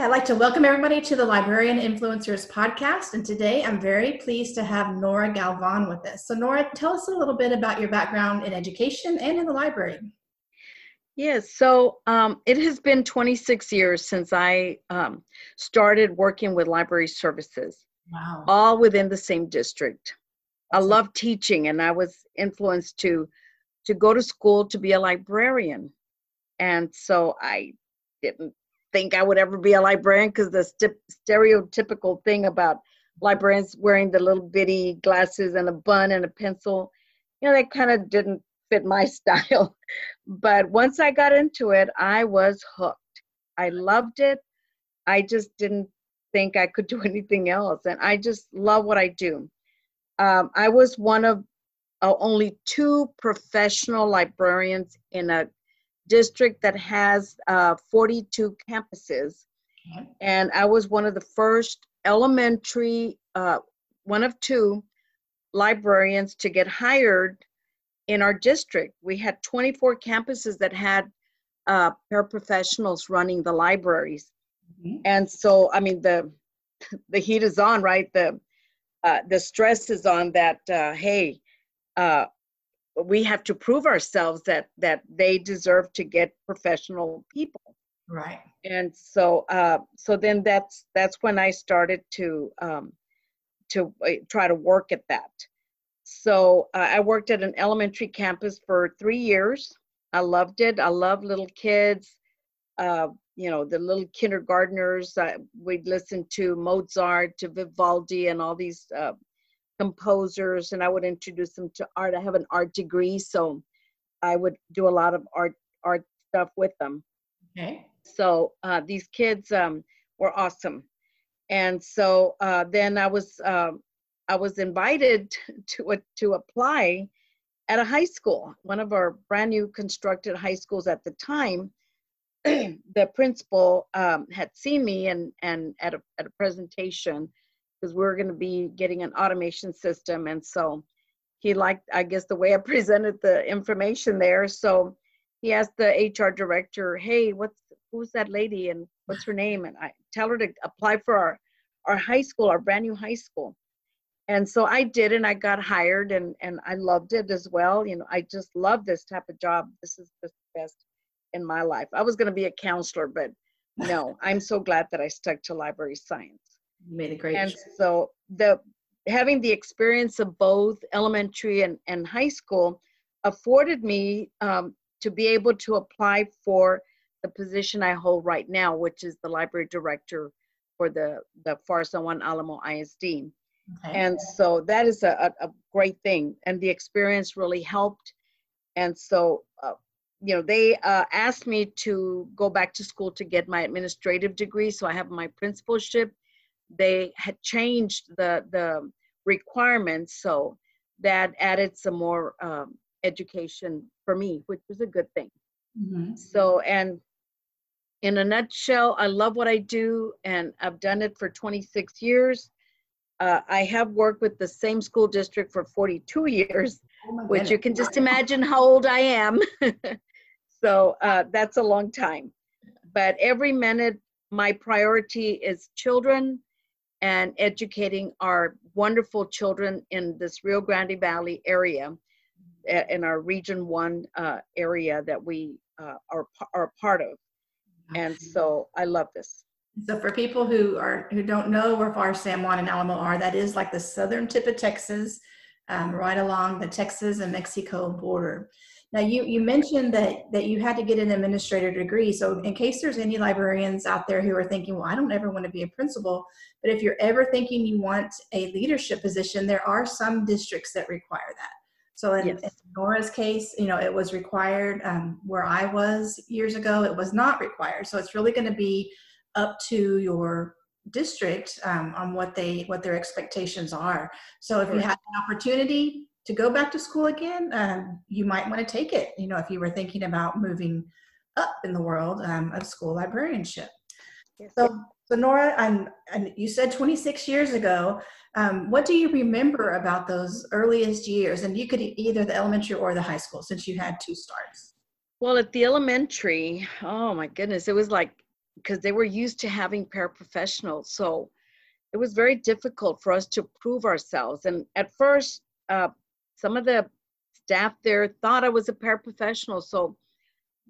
I'd like to welcome everybody to the Librarian Influencers podcast. And today I'm very pleased to have Nora Galvan with us. So, Nora, tell us a little bit about your background in education and in the library. Yes, so um, it has been 26 years since I um, started working with library services, Wow. all within the same district. I love teaching, and I was influenced to to go to school to be a librarian, and so I didn't think I would ever be a librarian because the st- stereotypical thing about librarians wearing the little bitty glasses and a bun and a pencil, you know, that kind of didn't fit my style. But once I got into it, I was hooked. I loved it. I just didn't think I could do anything else. And I just love what I do. Um, I was one of uh, only two professional librarians in a district that has uh, 42 campuses. Okay. And I was one of the first elementary, uh, one of two librarians to get hired in our district. We had 24 campuses that had uh, paraprofessionals running the libraries Mhm. and so i mean the the heat is on right the uh, the stress is on that uh, hey uh, we have to prove ourselves that that they deserve to get professional people. Right. and so uh, so then that's that's when i started to um, to uh, try to work at that. So uh, i worked at an elementary campus for three years. I loved it. I love little kids. Uh, you know the little kindergartners uh, we'd listen to mozart to vivaldi and all these uh, composers and i would introduce them to art. I have an art degree so i would do a lot of art art stuff with them. Okay. so uh, these kids um, were awesome. And so uh, then i was um i was invited to to apply at a high school. One of our brand new constructed high schools at the time the principal um, had seen me and and at a at a presentation because we are going to be getting an automation system and so he liked i guess the way i presented the information there. So he asked the hr director hey what's who's that lady and what's her name? And i tell her to apply for our our high school our brand new high school. And so i did and i got hired and and i loved it as well. You know i just love this type of job. This is the best in my life. I was going to be a counselor but no i'm so glad that i stuck to library science You made a great and choice. so the having the experience of both elementary and, and high school afforded me um, to be able to apply for the position i hold right now which is the library director for the the Pharr San Juan alamo isd Okay. and so that is a, a, a great thing and the experience really helped and so uh, you know they uh, asked me to go back to school to get my administrative degree so i have my principalship they had changed the the requirements so that added some more um, education for me which was a good thing Mhm. so and in a nutshell i love what i do and i've done it for 26 years uh, i have worked with the same school district for 42 years Oh which you can just imagine how old I am. so uh, that's a long time. But every minute, my priority is children and educating our wonderful children in this Rio Grande Valley area, in our Region 1 uh, area that we uh, are, are a part of. And so I love this. So for people who are who don't know where Pharr San Juan and Alamo are, that is like the southern tip of Texas, um, right along the Texas and Mexico border. Now you you mentioned that that you had to get an administrator degree. So in case there's any librarians out there who are thinking, well, I don't ever want to be a principal, but if you're ever thinking you want a leadership position, there are some districts that require that. So in, Yes. in Nora's case, you know, it was required. Um, where I was years ago, it was not required. So it's really going to be up to your district um, on what they what their expectations are. So if you have an opportunity to go back to school again, um, you might want to take it. You know, if you were thinking about moving up in the world um, of school librarianship. Yes. So, so Nora, and you said 26 years ago. Um, what do you remember about those earliest years? And you could either the elementary or the high school, since you had two starts. Well, at the elementary, oh my goodness, it was like because they were used to having paraprofessionals, so it was very difficult for us to prove ourselves. And at first, uh, some of the staff there thought I was a paraprofessional, so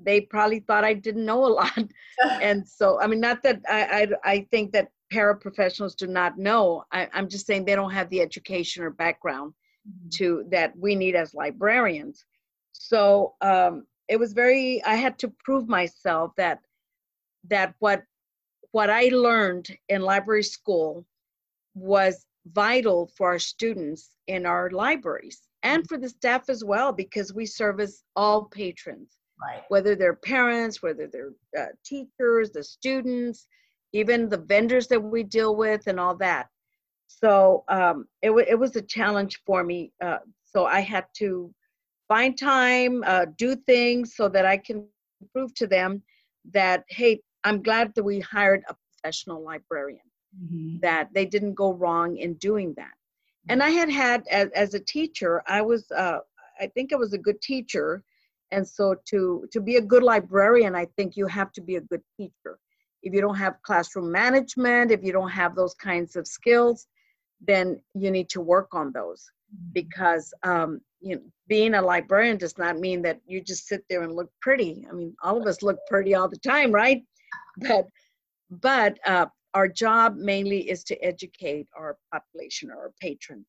they probably thought I didn't know a lot. and so, I mean, not that I, I, I think that paraprofessionals do not know. I, am just saying they don't have the education or background mm-hmm. to that we need as librarians. So um, it was very. I had to prove myself that that what what I learned in library school was vital for our students in our libraries and for the staff as well because we service all patrons right. whether they're parents whether they're uh, teachers the students even the vendors that we deal with and all that so um, it, w- it was a challenge for me uh, so i had to find time uh, do things so that i can prove to them that hey i'm glad that we hired a professional librarian mm-hmm. that they didn't go wrong in doing that and i had had as, as a teacher i was uh, i think i was a good teacher. And so to to be a good librarian i think you have to be a good teacher. If you don't have classroom management if you don't have those kinds of skills then you need to work on those. Mm-hmm. because um, you know being a librarian does not mean that you just sit there and look pretty. I mean all of us look pretty all the time right? But but uh, our job mainly is to educate our population or our patrons.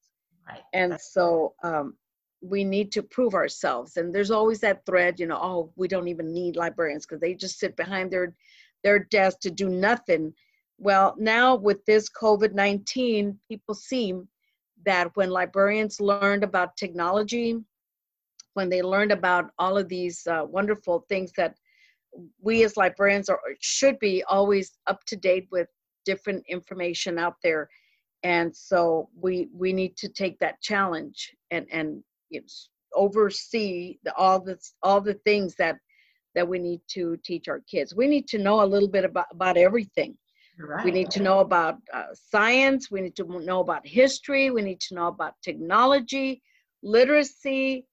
Right and so um, we need to prove ourselves and there's always that thread you know oh we don't even need librarians because they just sit behind their their desk to do nothing. Well now with this covid-19 people seem that when librarians learned about technology when they learned about all of these uh, wonderful things that we as librarians are should be always up to date with different information out there and so we we need to take that challenge and and oversee the, all the all the things that that we need to teach our kids. We need to know a little bit about about everything. Right. We need to know about uh, science. We need to know about history. We need to know about technology, literacy,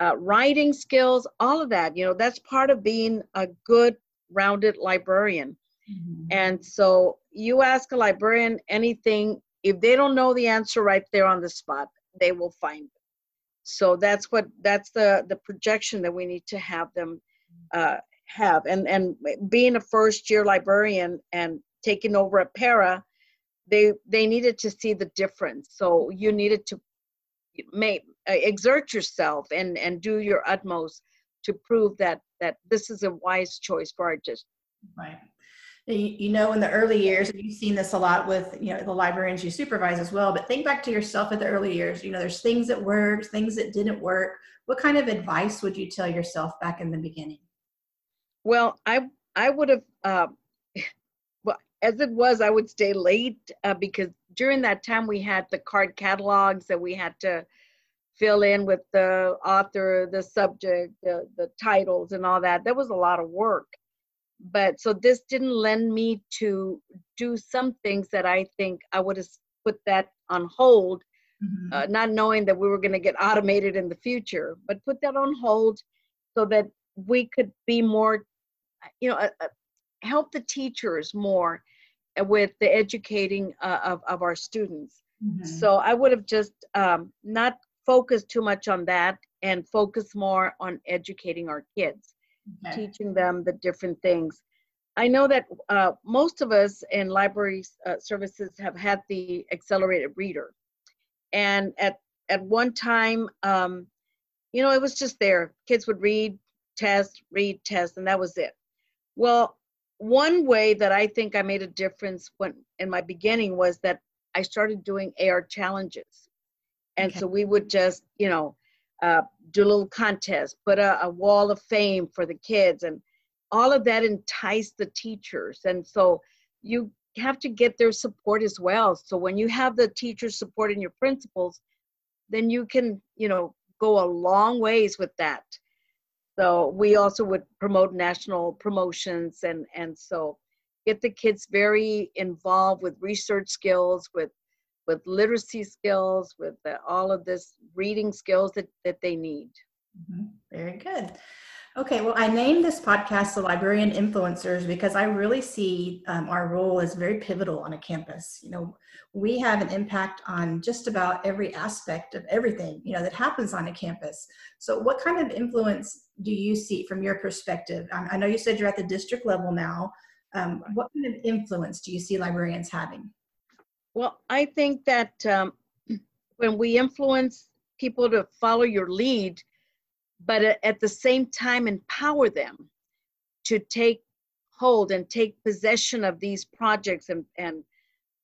uh, writing skills, all of that. You know, that's part of being a good, rounded librarian. Mm-hmm. And so you ask a librarian anything, if they don't know the answer right there on the spot, they will find it. So that's what that's the the projection that we need to have them uh, have. And and being a first year librarian and taking over a para they they needed to see the difference. So you needed to make exert yourself and and do your utmost to prove that that this is a wise choice for our district. Right you know in the early years you've seen this a lot with you know the librarians you supervise as well but think back to yourself at the early years. You know there's things that worked things that didn't work. What kind of advice would you tell yourself back in the beginning? Well i i would have uh, well as it was i would stay late uh, because during that time we had the card catalogs that we had to fill in with the author the subject the, the titles and all that. That was a lot of work but so this didn't lend me to do some things that I think I would have put that on hold, mm-hmm. uh, not knowing that we were going to get automated in the future, but put that on hold so that we could be more, you know, uh, uh help the teachers more with the educating uh, of, of our students. Mm-hmm. So I would have just um, not focused too much on that and focus more on educating our kids okay. teaching them the different things. I know that uh, most of us in library uh, services have had the accelerated reader. And at, at one time, um, you know, it was just there. Kids would read, test, read, test, and that was it. Well, one way that I think I made a difference when in my beginning was that I started doing AR challenges. And okay. so we would just, you know, uh, do a little contest, put a, a wall of fame for the kids, and all of that enticed the teachers. And so you have to get their support as well. So when you have the teachers supporting your principals, then you can, you know, go a long ways with that. So we also would promote national promotions and and so get the kids very involved with research skills, with with literacy skills, with the, all of this reading skills that, that they need. Mm-hmm. Very good. Okay, well, I named this podcast the Librarian Influencers because I really see um, our role as very pivotal on a campus. You know, we have an impact on just about every aspect of everything, you know, that happens on a campus. So, what kind of influence do you see from your perspective? I, I know you said you're at the district level now. Um, what kind of influence do you see librarians having? Well, I think that um, when we influence people to follow your lead, but at the same time empower them to take hold and take possession of these projects and and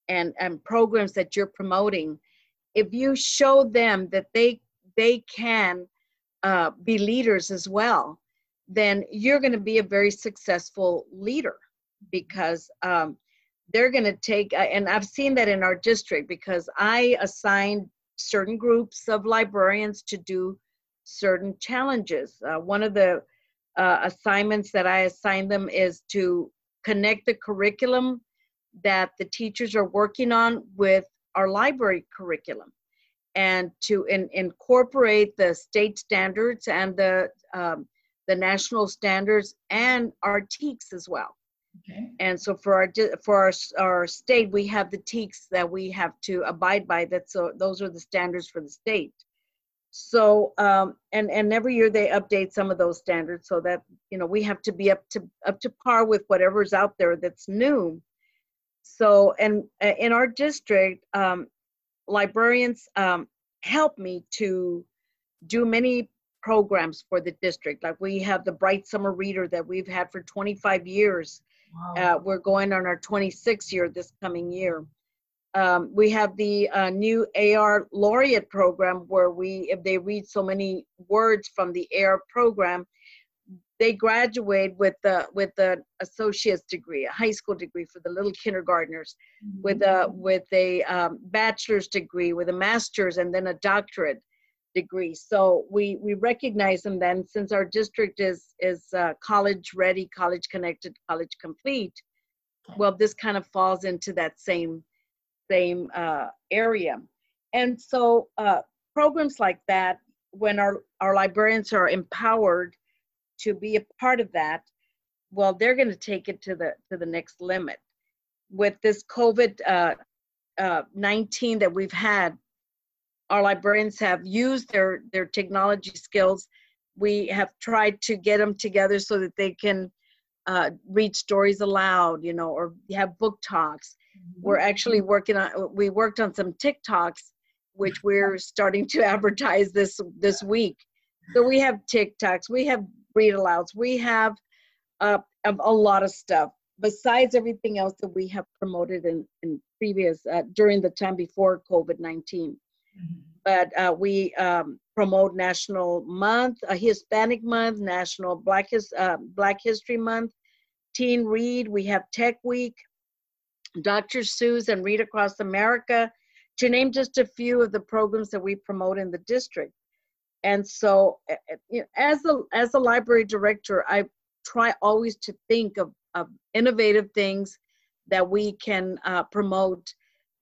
and, and programs that you're promoting if you show them that they they can uh, be leaders as well then you're going to be a very successful leader because um, they're going to take and i've seen that in our district because i assigned certain groups of librarians to do certain challenges. Uh, one of the uh, assignments that I assign them is to connect the curriculum that the teachers are working on with our library curriculum and to in, incorporate the state standards and the um, the national standards and our TEKS as well. Okay. And so for our for our our state, we have the TEKS that we have to abide by. That so those are the standards for the state. So um, and and every year they update some of those standards so that you know we have to be up to up to par with whatever's out there that's new. So and uh, in our district, um, librarians um, help me to do many programs for the district. Like we have the Bright Summer Reader that we've had for 25 years. Wow. Uh, we're going on our 26th year this coming year. Um, we have the uh, new AR laureate program where we, if they read so many words from the AR program, they graduate with the with the associate's degree, a high school degree for the little kindergartners, mm-hmm. with a with a um, bachelor's degree, with a master's, and then a doctorate degree. So we we recognize them then, since our district is is uh, college ready, college connected, college complete. Well, this kind of falls into that same same uh, area. And so uh, programs like that, when our, our librarians are empowered to be a part of that, well, they're going to take it to the to the next limit. With this COVID uh, uh, 19 that we've had, our librarians have used their their technology skills. We have tried to get them together so that they can uh, read stories aloud, you know, or have book talks. We're actually working on we worked on some tiktoks which we're starting to advertise this this week. So we have tiktoks we have read alouds we have uh, a lot of stuff besides everything else that we have promoted in, in previous uh, during the time before covid-19 mm-hmm. but uh, we um, promote national month a hispanic month national black, His, uh, black history month teen read we have tech week Dr. Seuss and Read Across America, to name just a few of the programs that we promote in the district. And so, as a as a library director, I try always to think of, of innovative things that we can uh, promote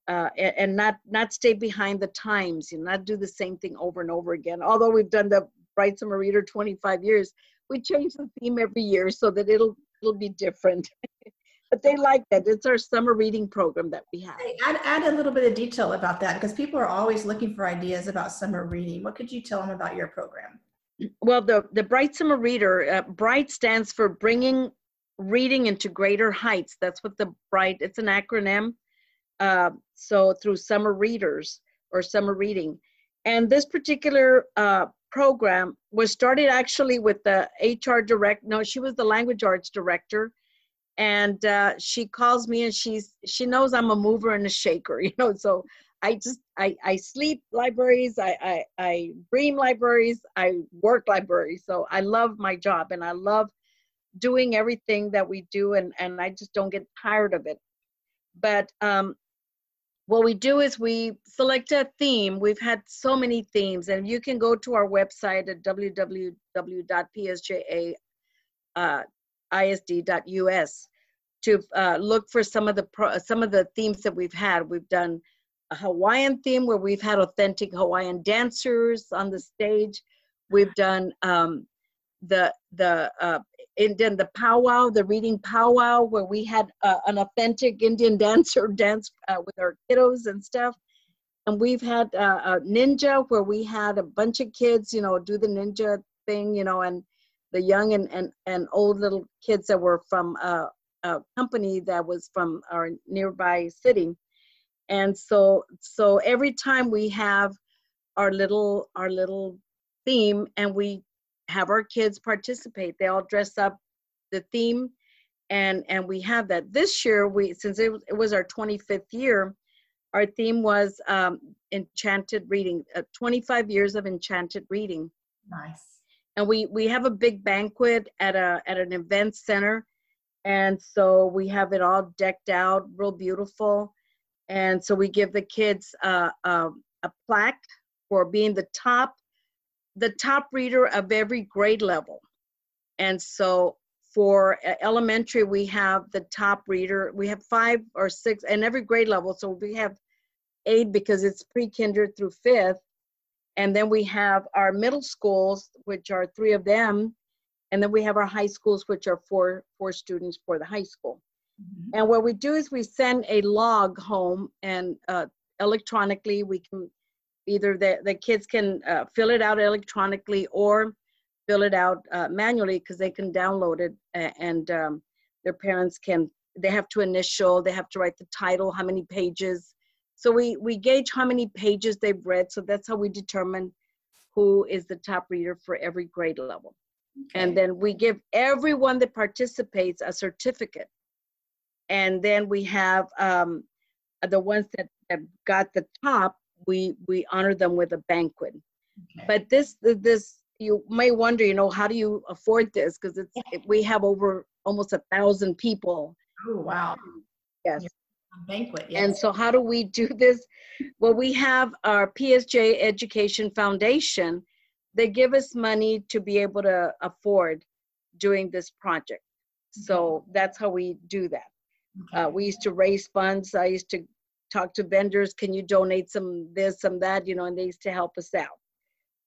uh, and not not stay behind the times and not do the same thing over and over again. Although we've done the Bright Summer Reader 25 years, we change the theme every year so that it'll it'll be different. but they like that. It's our summer reading program that we have. Hey, add, add a little bit of detail about that because people are always looking for ideas about summer reading. What could you tell them about your program? Well, the, the Bright Summer Reader, uh, Bright stands for Bringing Reading into Greater Heights. That's what the Bright, it's an acronym. Uh, so through summer readers or summer reading. And this particular uh, program was started actually with the HR direct, no, she was the language arts director. And uh, she calls me and she's she knows i'm a mover and a shaker you know so i just i i sleep libraries i i, I dream libraries i work libraries. So i love my job and i love doing everything that we do and and i just don't get tired of it. But um, what we do is we select a theme. We've had so many themes, and you can go to our website at www.psjaisd.us to uh, look for some of the pro- some of the themes that we've had. We've done a Hawaiian theme where we've had authentic Hawaiian dancers on the stage. We've done um, the the uh, Indian the powwow, the reading powwow, where we had uh, an authentic Indian dancer dance uh, with our kiddos and stuff. And we've had uh, a ninja where we had a bunch of kids, you know, do the ninja thing, you know, and the young and and, and old little kids that were from uh, a company that was from our nearby city. And so so every time we have our little our little theme and we have our kids participate. They all dress up the theme and and we have that. This year we since it, it was our 25th year, our theme was um, enchanted reading, uh, 25 years of enchanted reading. Nice. And we we have a big banquet at a at an event center and so we have it all decked out real beautiful and so we give the kids uh, uh, a plaque for being the top the top reader of every grade level. And so for elementary, we have the top reader. We have five or six, and every grade level. So we have eight because it's pre-kinder through fifth. And then we have our middle schools, which are three of them. And then we have our high schools, which are four, four students for the high school. Mm-hmm. And what we do is we send a log home and uh, electronically we can either the, the kids can uh, fill it out electronically or fill it out uh, manually because they can download it and um, their parents can they have to initial they have to write the title how many pages. So we we gauge how many pages they've read so that's how we determine who is the top reader for every grade level. Okay. and then we give everyone that participates a certificate. And then we have um, the ones that, that got the top we we honor them with a banquet. Okay. But this this you may wonder, you know, how do you afford this? Because it's we have over almost a thousand people. Oh wow! Yes. banquet. Yes. And so, how do we do this? Well, we have our PSJ Education Foundation. They give us money to be able to afford doing this project. So that's how we do that. Okay. Uh, we used to raise funds. I used to talk to vendors, can you donate some this, some that, you know, and they used to help us out.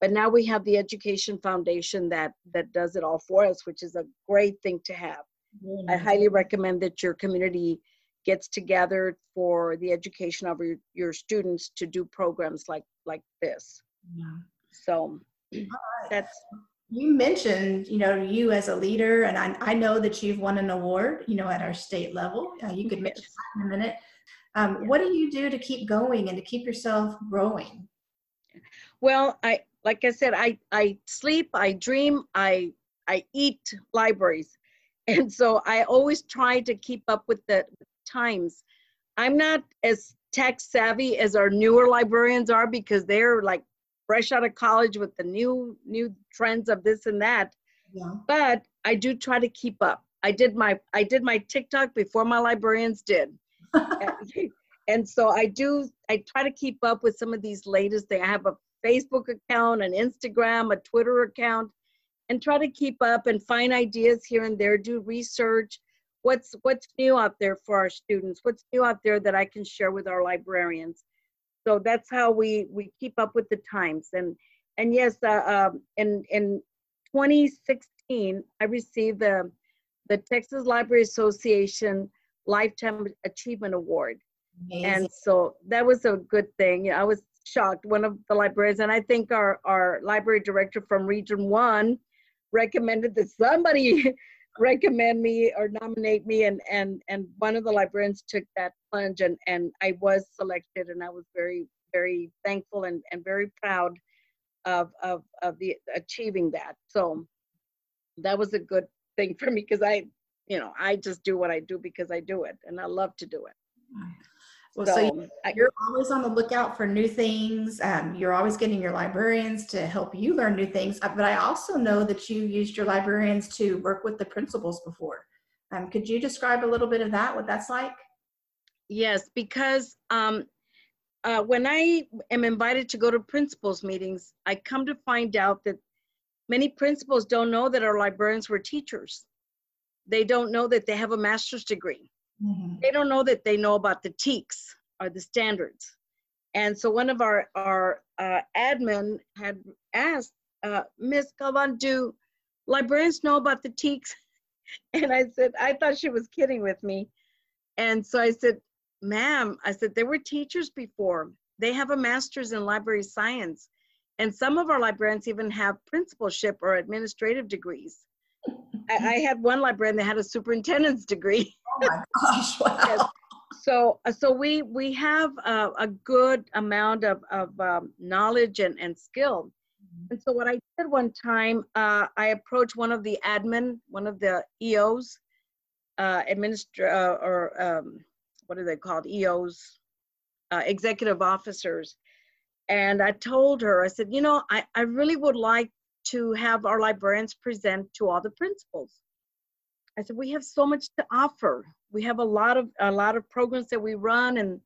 But now we have the Education Foundation that that does it all for us, which is a great thing to have. Mm-hmm. I highly recommend that your community gets together for the education of your, your students to do programs like like this. Yeah. So right. that's you mentioned you know you as a leader and I, I know that you've won an award you know at our state level uh, you could mention that in a minute um, what do you do to keep going and to keep yourself growing? Well, I like I said, I I sleep, I dream, I I eat libraries, and so I always try to keep up with the times. I'm not as tech savvy as our newer librarians are because they're like fresh out of college with the new new trends of this and that. Yeah. But I do try to keep up. I did my I did my TikTok before my librarians did. and so I do, I try to keep up with some of these latest things. I have a Facebook account, an Instagram, a Twitter account, and try to keep up and find ideas here and there, do research. What's what's new out there for our students? What's new out there that I can share with our librarians? So that's how we we keep up with the times. And and yes, uh, um, in in 2016, I received the the Texas Library Association Lifetime Achievement Award. Amazing. And so that was a good thing. I was shocked. One of the librarians, and I think our, our library director from Region 1 recommended that somebody recommend me or nominate me and and and one of the librarians took that plunge and and I was selected and I was very very thankful and and very proud of of of the achieving that so that was a good thing for me because I you know, I just do what I do because I do it and I love to do it. Well, so, so you're always on the lookout for new things. Um, you're always getting your librarians to help you learn new things. Uh, but I also know that you used your librarians to work with the principals before. Um, could you describe a little bit of that, what that's like? Yes, because um, uh, when I am invited to go to principals meetings, I come to find out that many principals don't know that our librarians were teachers. They don't know that they have a master's degree. Mm-hmm. They don't know that they know about the TEKS or the standards. And so one of our, our uh, admin had asked, uh, Ms. Galvan, do librarians know about the TEKS? And I said, I thought she was kidding with me. And so I said, ma'am, I said, they were teachers before. They have a master's in library science. And some of our librarians even have principalship or administrative degrees. I, I, had one librarian that had a superintendent's degree. Oh my gosh! Wow. yes so uh, so we we have a, a good amount of, of um, knowledge and, and skill mm-hmm. and so what i did one time uh, i approached one of the admin one of the eos uh, administr uh, or um, what are they called eos uh, executive officers and i told her i said you know I, I really would like to have our librarians present to all the principals. I said we have so much to offer. We have a lot of a lot of programs that we run and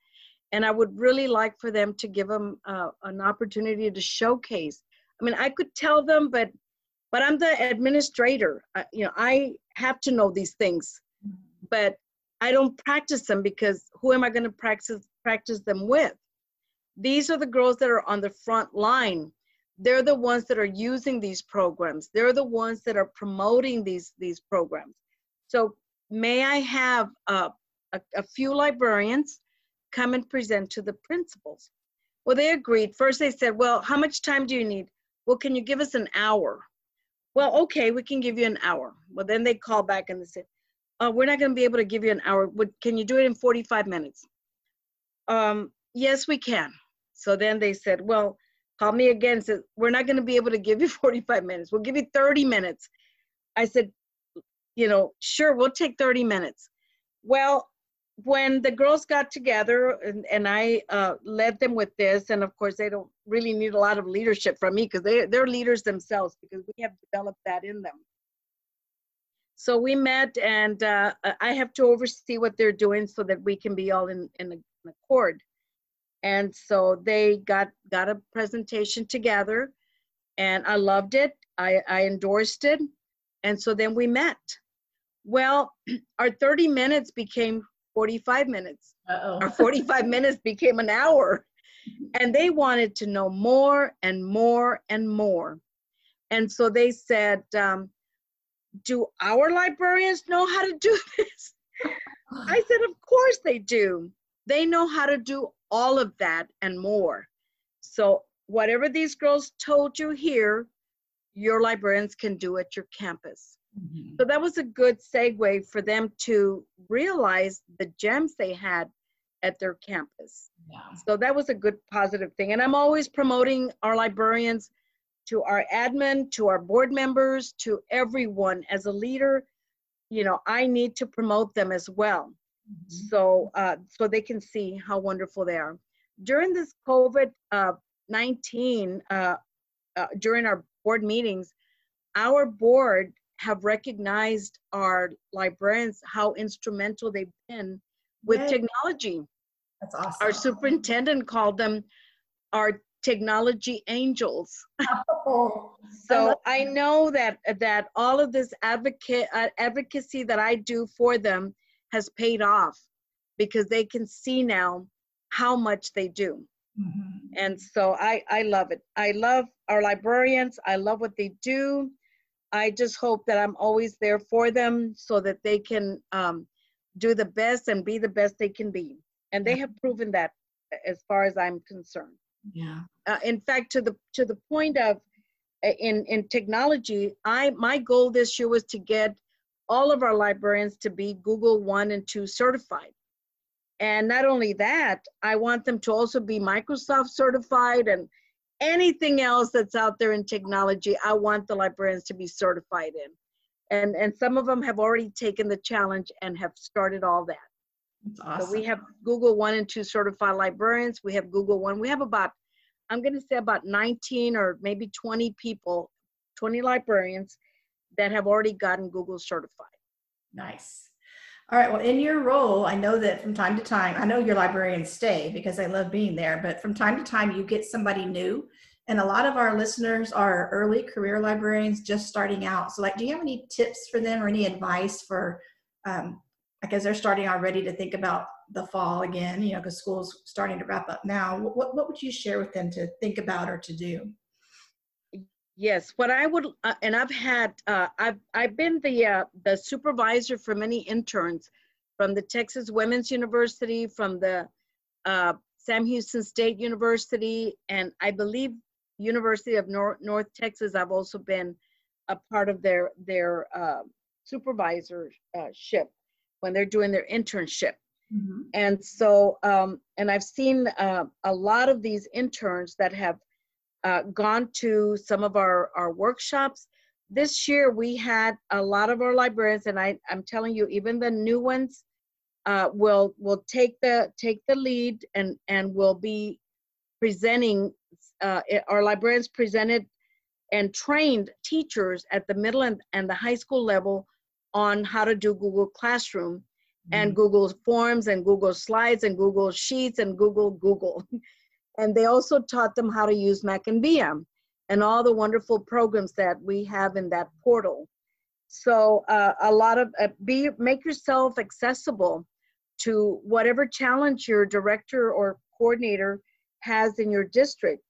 and i would really like for them to give them uh, an opportunity to showcase. I mean i could tell them but but i'm the administrator. I, you know i have to know these things but i don't practice them because who am i going to practice practice them with? These are the girls that are on the front line they're the ones that are using these programs they're the ones that are promoting these these programs so may I have a, a, a few librarians come and present to the principals? Well, they agreed. First, they said, Well, how much time do you need? Well, can you give us an hour? Well, okay, we can give you an hour. Well, then they call back and they said, oh, We're not going to be able to give you an hour. Can you do it in 45 minutes? Um, yes, we can. So then they said, Well, call me again. Said, We're not going to be able to give you 45 minutes. We'll give you 30 minutes. I said, you know, sure, we'll take 30 minutes. Well, when the girls got together and, and I uh, led them with this, and of course, they don't really need a lot of leadership from me because they, they're leaders themselves because we have developed that in them. So we met, and uh, I have to oversee what they're doing so that we can be all in, in, in accord. And so they got got a presentation together, and I loved it. I, I endorsed it, and so then we met well, our 30 minutes became 45 minutes. Uh-oh. Our 45 minutes became an hour. And they wanted to know more and more and more. And so they said, um, Do our librarians know how to do this? I said, Of course they do. They know how to do all of that and more. So, whatever these girls told you here, your librarians can do at your campus. Mm-hmm. So that was a good segue for them to realize the gems they had at their campus. Yeah. So that was a good positive thing. And I'm always promoting our librarians to our admin, to our board members, to everyone as a leader. You know, I need to promote them as well. Mm-hmm. So uh, so they can see how wonderful they are. During this COVID uh, 19, uh, uh, during our board meetings, our board have recognized our librarians how instrumental they've been with Yay. technology. That's awesome. Our superintendent called them our technology angels. Oh, so I know that that all of this advocate uh, advocacy that I do for them has paid off because they can see now how much they do. Mm-hmm. And so I I love it. I love our librarians. I love what they do. I just hope that I'm always there for them so that they can um, do the best and be the best they can be. And they have proven that as far as I'm concerned. Yeah. Uh, in fact, to the to the point of in in technology, I my goal this year was to get all of our librarians to be Google One and Two certified. And not only that, I want them to also be Microsoft certified and anything else that's out there in technology, I want the librarians to be certified in. And, and some of them have already taken the challenge and have started all that. That's awesome. So we have Google One and Two certified librarians. We have Google One. We have about, I'm going to say about 19 or maybe 20 people, 20 librarians that have already gotten Google certified. Nice. All right. Well, in your role, I know that from time to time, I know your librarians stay because they love being there, but from time to time, you get somebody new. And a lot of our listeners are early career librarians just starting out. So, like, do you have any tips for them or any advice for, um, like, as they're starting already to think about the fall again, you know, because school's starting to wrap up now? What, what would you share with them to think about or to do? Yes, what I would, uh, and I've had, uh, I've I've been the uh, the supervisor for many interns from the Texas Women's University, from the uh, Sam Houston State University, and I believe University of North North Texas. I've also been a part of their their uh, supervisorship when they're doing their internship. Mm-hmm. And so, um, and I've seen uh, a lot of these interns that have uh, gone to some of our, our workshops. This year we had a lot of our librarians, and I, I'm telling you, even the new ones uh, will will take the take the lead and and will be presenting. Uh, our librarians presented and trained teachers at the middle and, and the high school level on how to do Google Classroom mm-hmm. and Google Forms and Google Slides and Google Sheets and Google Google. And they also taught them how to use Mac and VM and all the wonderful programs that we have in that portal. So uh, a lot of uh, be make yourself accessible to whatever challenge your director or coordinator has in your district,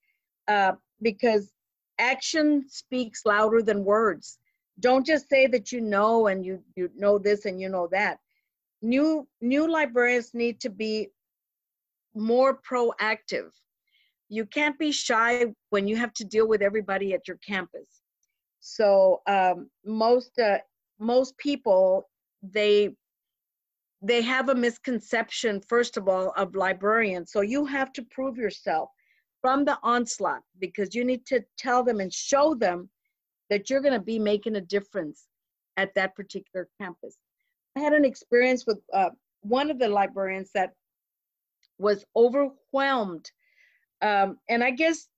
uh, because action speaks louder than words. Don't just say that you know and you you know this and you know that. New new librarians need to be more proactive you can't be shy when you have to deal with everybody at your campus. So um, most uh, most people they they have a misconception first of all of librarians. So you have to prove yourself from the onslaught because you need to tell them and show them that you're going to be making a difference at that particular campus. I had an experience with uh, one of the librarians that was overwhelmed um, and i guess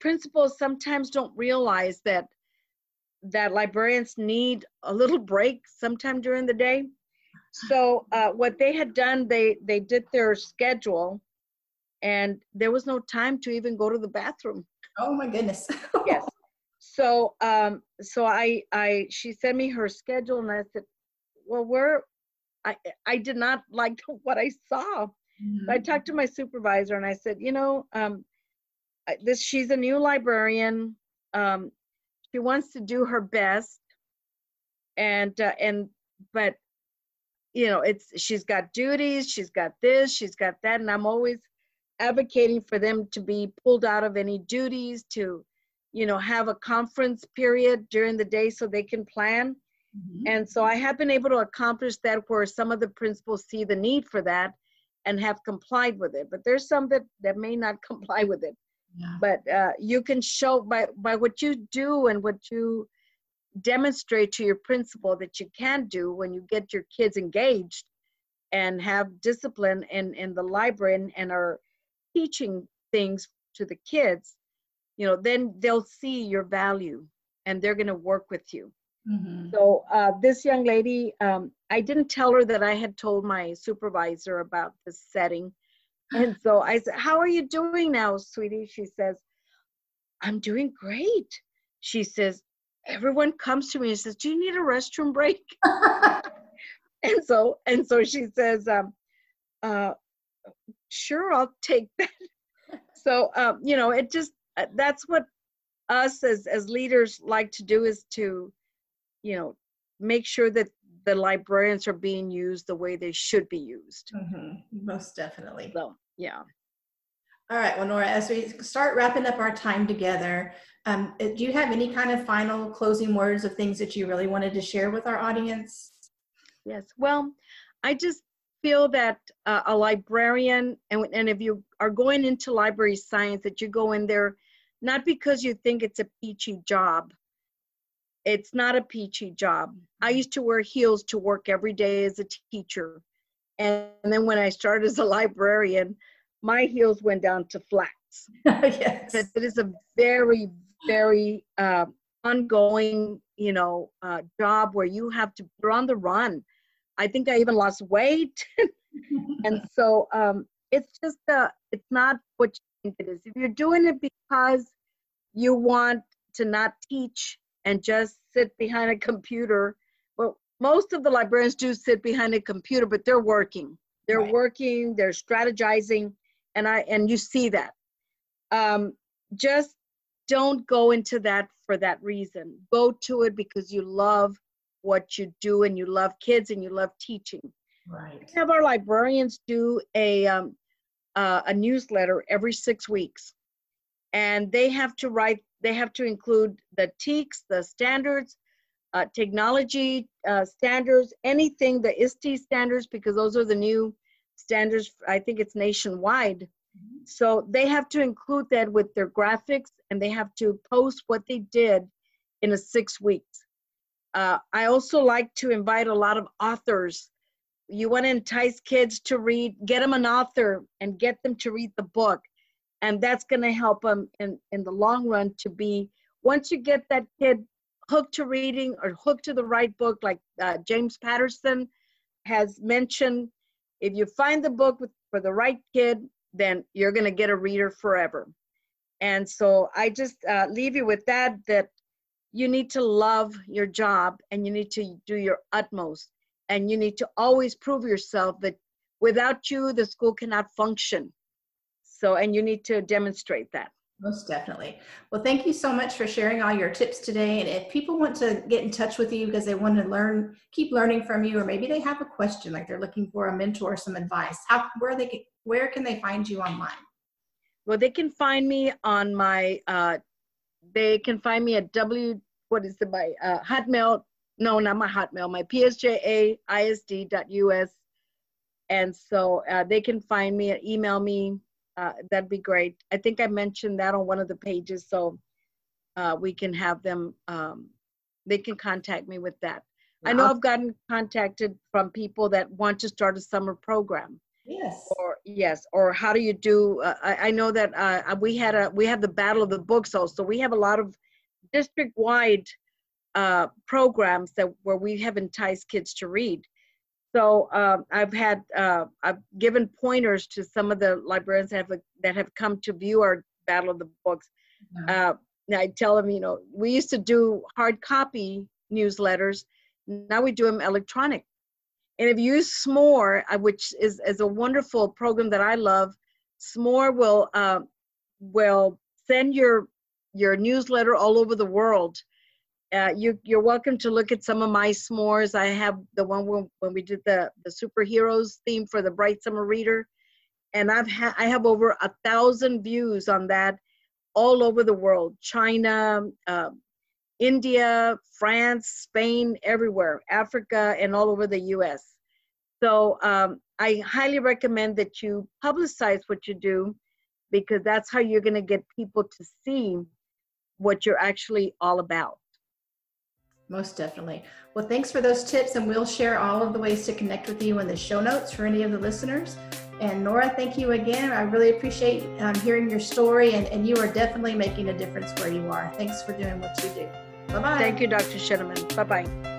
principals sometimes don't realize that that librarians need a little break sometime during the day. So uh, what they had done they they did their schedule and there was no time to even go to the bathroom. Oh my goodness. Yes. So um so i i she sent me her schedule and i said well where i i did not like what i saw Mm-hmm. I talked to my supervisor and I said, you know, um, this she's a new librarian. Um, she wants to do her best, and uh, and but you know, it's she's got duties, she's got this, she's got that, and I'm always advocating for them to be pulled out of any duties to you know have a conference period during the day so they can plan mm-hmm. and so i have been able to accomplish that where some of the principals see the need for that and have complied with it. But there's some that, that may not comply with it. Yeah. But uh, you can show by, by what you do and what you demonstrate to your principal that you can do when you get your kids engaged and have discipline in, in the library and, and are teaching things to the kids, you know, then they'll see your value and they're going to work with you. Mm-hmm. So uh, this young lady, um, I didn't tell her that I had told my supervisor about this setting. And so I said, How are you doing now, sweetie? She says, I'm doing great. She says, Everyone comes to me and says, Do you need a restroom break? and so and so she says, um, uh, sure, I'll take that. so um, you know, it just uh, that's what us as as leaders like to do is to you know make sure that the librarians are being used the way they should be used. Mm-hmm. most definitely. So yeah. All right well nora as we start wrapping up our time together um, uh, do you have any kind of final closing words of things that you really wanted to share with our audience? Yes well i just feel that uh, a librarian and, and if you are going into library science that you go in there not because you think it's a peachy job it's not a peachy job. I used to wear heels to work every day as a teacher. And, then when I started as a librarian, my heels went down to flats. yes. It is a very, very uh, ongoing, you know, uh, job where you have to, you're on the run I think I even lost weight. and so um, it's just uh, it's not what you think it is. If you're doing it because you want to not teach and just sit behind a computer, well, most of the librarians do sit behind a computer, but they're working. They're right. working. They're strategizing, and I and you see that. Um, just don't go into that for that reason. Go to it because you love what you do and you love kids and you love teaching. Right. We have our librarians do a um, uh, a newsletter every six weeks, and they have to write. They have to include the TEKS, the standards, uh, technology uh, standards, anything the ISTE standards, because those are the new standards. I think it's nationwide. Mm-hmm. So they have to include that with their graphics, and they have to post what they did in a six weeks. Uh, I also like to invite a lot of authors you want to entice kids to read get them an author and get them to read the book and that's going to help them in in the long run to be once you get that kid hooked to reading or hooked to the right book like uh, james patterson has mentioned if you find the book with, for the right kid then you're going to get a reader forever. And so i just uh, leave you with that that you need to love your job and you need to do your utmost. And you need to always prove yourself that without you the school cannot function so and you need to demonstrate that most definitely well thank you so much for sharing all your tips today and if people want to get in touch with you because they want to learn keep learning from you or maybe they have a question like they're looking for a mentor or some advice how where they can, where can they find you online well they can find me on my uh they can find me at w what is it my uh, hotmail no, not my Hotmail, my psjaisd.us. And so uh, they can find me, at email me. Uh, that'd be great. I think I mentioned that on one of the pages, so uh, we can have them. Um, they can contact me with that. Wow. I know I've gotten contacted from people that want to start a summer program. Yes. Or yes. Or how do you do? Uh, I, I, know that uh, we had a we have the Battle of the Books also. We have a lot of district wide uh, programs that where we have enticed kids to read. So um, I've had uh, I've given pointers to some of the librarians that have that have come to view our Battle of the Books. Uh, I tell them, you know, we used to do hard copy newsletters. Now we do them electronic. And if you use Smore, uh, which is, is a wonderful program that I love, Smore will uh, will send your your newsletter all over the world uh, you, you're welcome to look at some of my Smores. I have the one when, when we did the, the superheroes theme for the Bright Summer Reader. And I've ha- I have over a thousand views on that all over the world China, uh, India, France, Spain, everywhere, Africa, and all over the US. So um, I highly recommend that you publicize what you do because that's how you're going to get people to see what you're actually all about. Most definitely. Well, thanks for those tips, and we'll share all of the ways to connect with you in the show notes for any of the listeners. And Nora, thank you again. I really appreciate um, hearing your story, and, and you are definitely making a difference where you are. Thanks for doing what you do. Bye bye. Thank you, Dr. Sheneman. Bye bye.